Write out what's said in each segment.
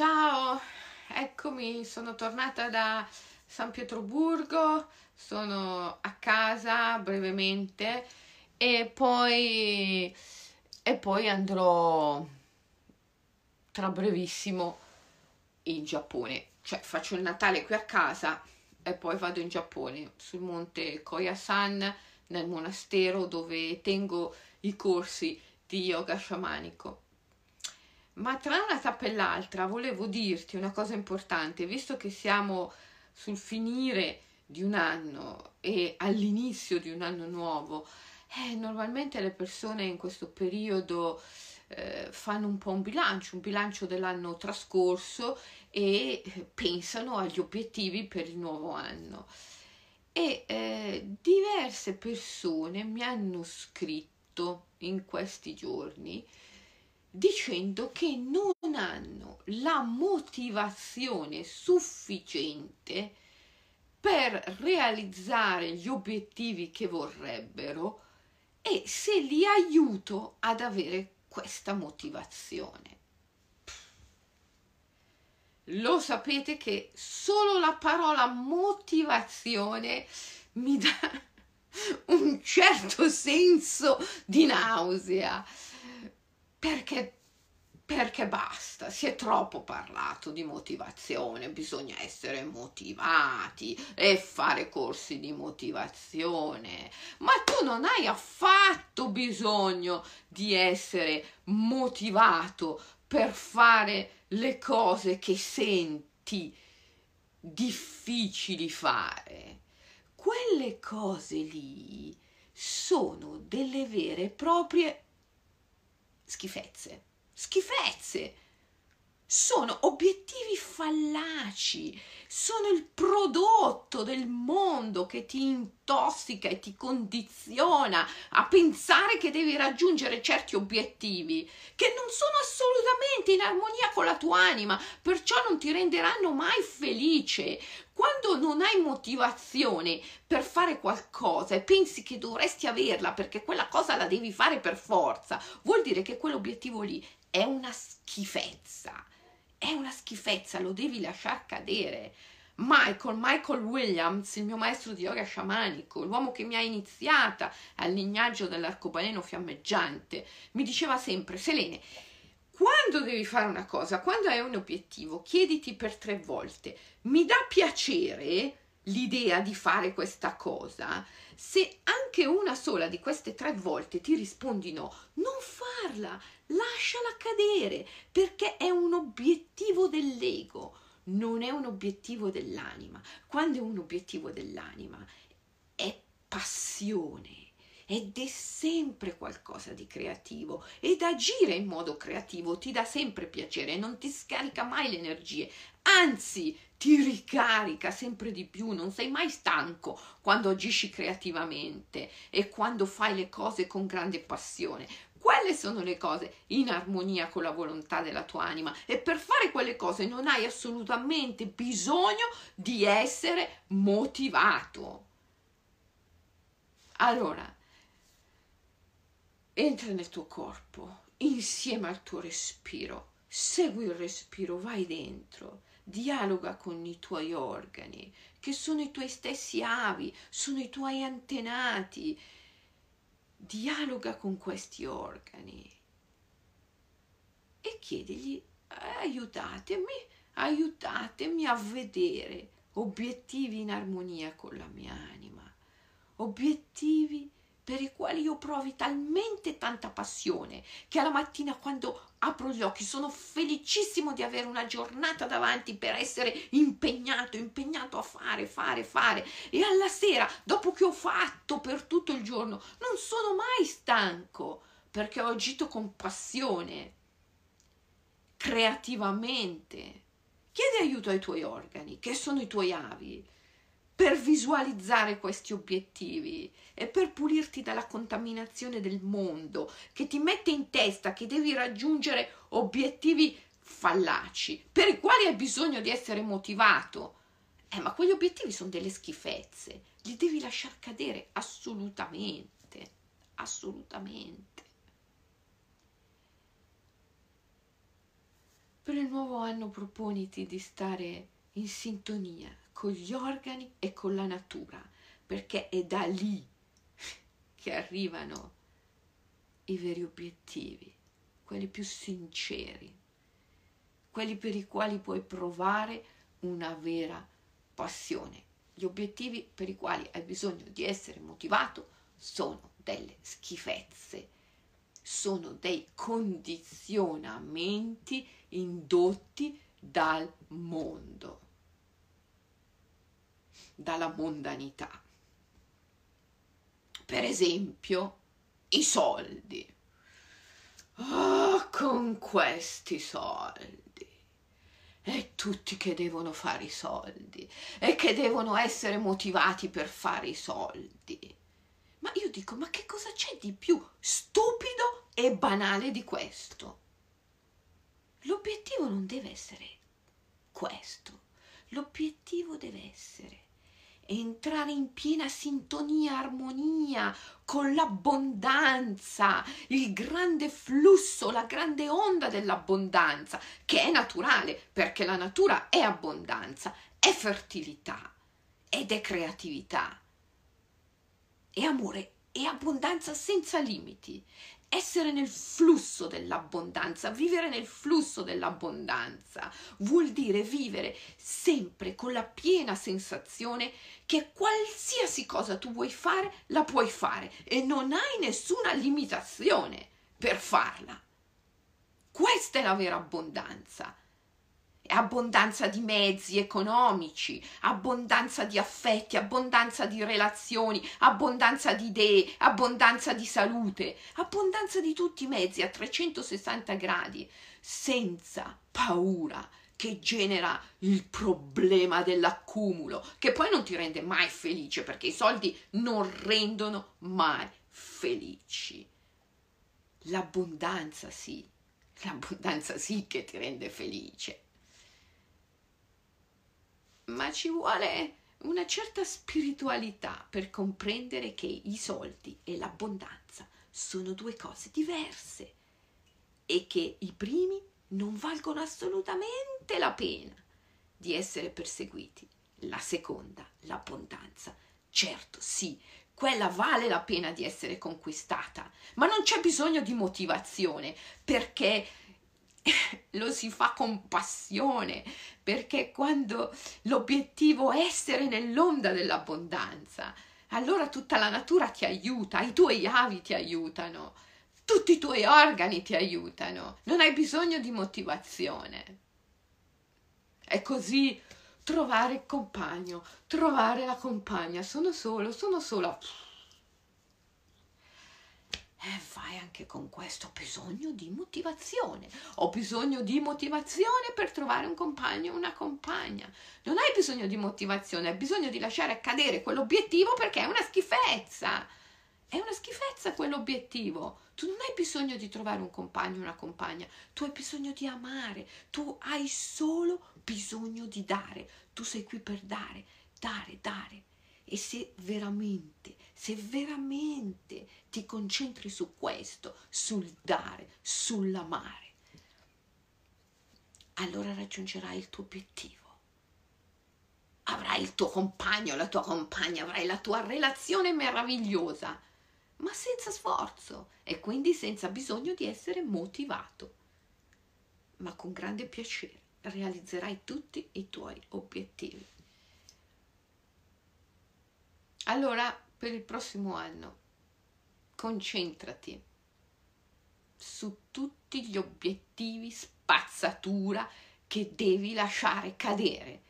Ciao, eccomi, sono tornata da San Pietroburgo, sono a casa brevemente e poi, e poi andrò tra brevissimo in Giappone, cioè faccio il Natale qui a casa e poi vado in Giappone sul monte Koyasan nel monastero dove tengo i corsi di yoga sciamanico. Ma tra una tappa e l'altra volevo dirti una cosa importante, visto che siamo sul finire di un anno e all'inizio di un anno nuovo, eh, normalmente le persone in questo periodo eh, fanno un po' un bilancio, un bilancio dell'anno trascorso e pensano agli obiettivi per il nuovo anno. E eh, diverse persone mi hanno scritto in questi giorni dicendo che non hanno la motivazione sufficiente per realizzare gli obiettivi che vorrebbero e se li aiuto ad avere questa motivazione. Lo sapete che solo la parola motivazione mi dà un certo senso di nausea perché perché basta, si è troppo parlato di motivazione, bisogna essere motivati e fare corsi di motivazione, ma tu non hai affatto bisogno di essere motivato per fare le cose che senti difficili fare. Quelle cose lì sono delle vere e proprie schifezze schifezze. Sono obiettivi fallaci, sono il prodotto del mondo che ti intossica e ti condiziona a pensare che devi raggiungere certi obiettivi che non sono assolutamente in armonia con la tua anima, perciò non ti renderanno mai felice. Quando non hai motivazione per fare qualcosa e pensi che dovresti averla perché quella cosa la devi fare per forza, vuol dire che quell'obiettivo lì è una schifezza, è una schifezza, lo devi lasciar cadere. Michael, Michael Williams, il mio maestro di yoga sciamanico, l'uomo che mi ha iniziata al lignaggio dell'arcobaleno fiammeggiante, mi diceva sempre, Selene, quando devi fare una cosa, quando hai un obiettivo, chiediti per tre volte, mi dà piacere l'idea di fare questa cosa? Se anche una sola di queste tre volte ti rispondi no, non farla, lasciala cadere perché è un obiettivo dell'ego, non è un obiettivo dell'anima. Quando è un obiettivo dell'anima è passione ed è sempre qualcosa di creativo ed agire in modo creativo ti dà sempre piacere, non ti scarica mai le energie, anzi ti ricarica sempre di più, non sei mai stanco quando agisci creativamente e quando fai le cose con grande passione. Quelle sono le cose in armonia con la volontà della tua anima. E per fare quelle cose non hai assolutamente bisogno di essere motivato. Allora, entra nel tuo corpo insieme al tuo respiro, segui il respiro, vai dentro, dialoga con i tuoi organi, che sono i tuoi stessi avi, sono i tuoi antenati, dialoga con questi organi e chiedigli aiutatemi, aiutatemi a vedere obiettivi in armonia con la mia anima, obiettivi per i quali io provi talmente tanta passione che alla mattina quando apro gli occhi sono felicissimo di avere una giornata davanti per essere impegnato, impegnato a fare, fare, fare e alla sera, dopo che ho fatto per tutto il giorno, non sono mai stanco perché ho agito con passione, creativamente. Chiedi aiuto ai tuoi organi, che sono i tuoi avi per visualizzare questi obiettivi e per pulirti dalla contaminazione del mondo che ti mette in testa che devi raggiungere obiettivi fallaci per i quali hai bisogno di essere motivato. Eh, ma quegli obiettivi sono delle schifezze, li devi lasciar cadere assolutamente, assolutamente. Per il nuovo anno proponiti di stare in sintonia con gli organi e con la natura, perché è da lì che arrivano i veri obiettivi, quelli più sinceri, quelli per i quali puoi provare una vera passione. Gli obiettivi per i quali hai bisogno di essere motivato sono delle schifezze, sono dei condizionamenti indotti dal mondo, dalla mondanità. Per esempio, i soldi. Oh, con questi soldi. E tutti che devono fare i soldi e che devono essere motivati per fare i soldi. Ma io dico, ma che cosa c'è di più stupido e banale di questo? L'obiettivo non deve essere questo. L'obiettivo deve essere entrare in piena sintonia, armonia con l'abbondanza, il grande flusso, la grande onda dell'abbondanza, che è naturale, perché la natura è abbondanza, è fertilità ed è creatività, è amore, è abbondanza senza limiti, essere nel flusso dell'abbondanza, vivere nel flusso dell'abbondanza, vuol dire vivere sempre con la piena sensazione che qualsiasi cosa tu vuoi fare, la puoi fare e non hai nessuna limitazione per farla. Questa è la vera abbondanza abbondanza di mezzi economici, abbondanza di affetti, abbondanza di relazioni, abbondanza di idee, abbondanza di salute, abbondanza di tutti i mezzi a 360 gradi, senza paura che genera il problema dell'accumulo, che poi non ti rende mai felice perché i soldi non rendono mai felici. L'abbondanza sì, l'abbondanza sì che ti rende felice ma ci vuole una certa spiritualità per comprendere che i soldi e l'abbondanza sono due cose diverse e che i primi non valgono assolutamente la pena di essere perseguiti. La seconda, l'abbondanza, certo sì, quella vale la pena di essere conquistata, ma non c'è bisogno di motivazione perché lo si fa con passione, perché quando l'obiettivo è essere nell'onda dell'abbondanza, allora tutta la natura ti aiuta, i tuoi avi ti aiutano, tutti i tuoi organi ti aiutano, non hai bisogno di motivazione. È così trovare il compagno, trovare la compagna, sono solo, sono sola eh, vai anche con questo, ho bisogno di motivazione, ho bisogno di motivazione per trovare un compagno o una compagna. Non hai bisogno di motivazione, hai bisogno di lasciare cadere quell'obiettivo perché è una schifezza. È una schifezza quell'obiettivo. Tu non hai bisogno di trovare un compagno o una compagna, tu hai bisogno di amare, tu hai solo bisogno di dare. Tu sei qui per dare, dare, dare. E se veramente, se veramente ti concentri su questo, sul dare, sull'amare, allora raggiungerai il tuo obiettivo. Avrai il tuo compagno, la tua compagna, avrai la tua relazione meravigliosa, ma senza sforzo e quindi senza bisogno di essere motivato. Ma con grande piacere realizzerai tutti i tuoi obiettivi. Allora, per il prossimo anno, concentrati su tutti gli obiettivi spazzatura che devi lasciare cadere,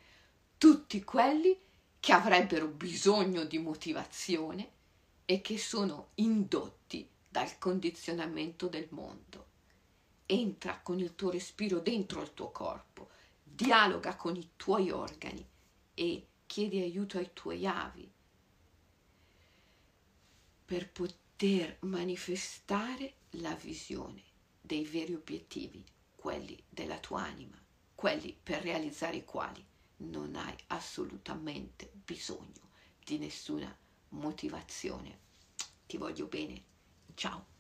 tutti quelli che avrebbero bisogno di motivazione e che sono indotti dal condizionamento del mondo. Entra con il tuo respiro dentro il tuo corpo, dialoga con i tuoi organi e chiedi aiuto ai tuoi avi per poter manifestare la visione dei veri obiettivi, quelli della tua anima, quelli per realizzare i quali non hai assolutamente bisogno di nessuna motivazione. Ti voglio bene. Ciao.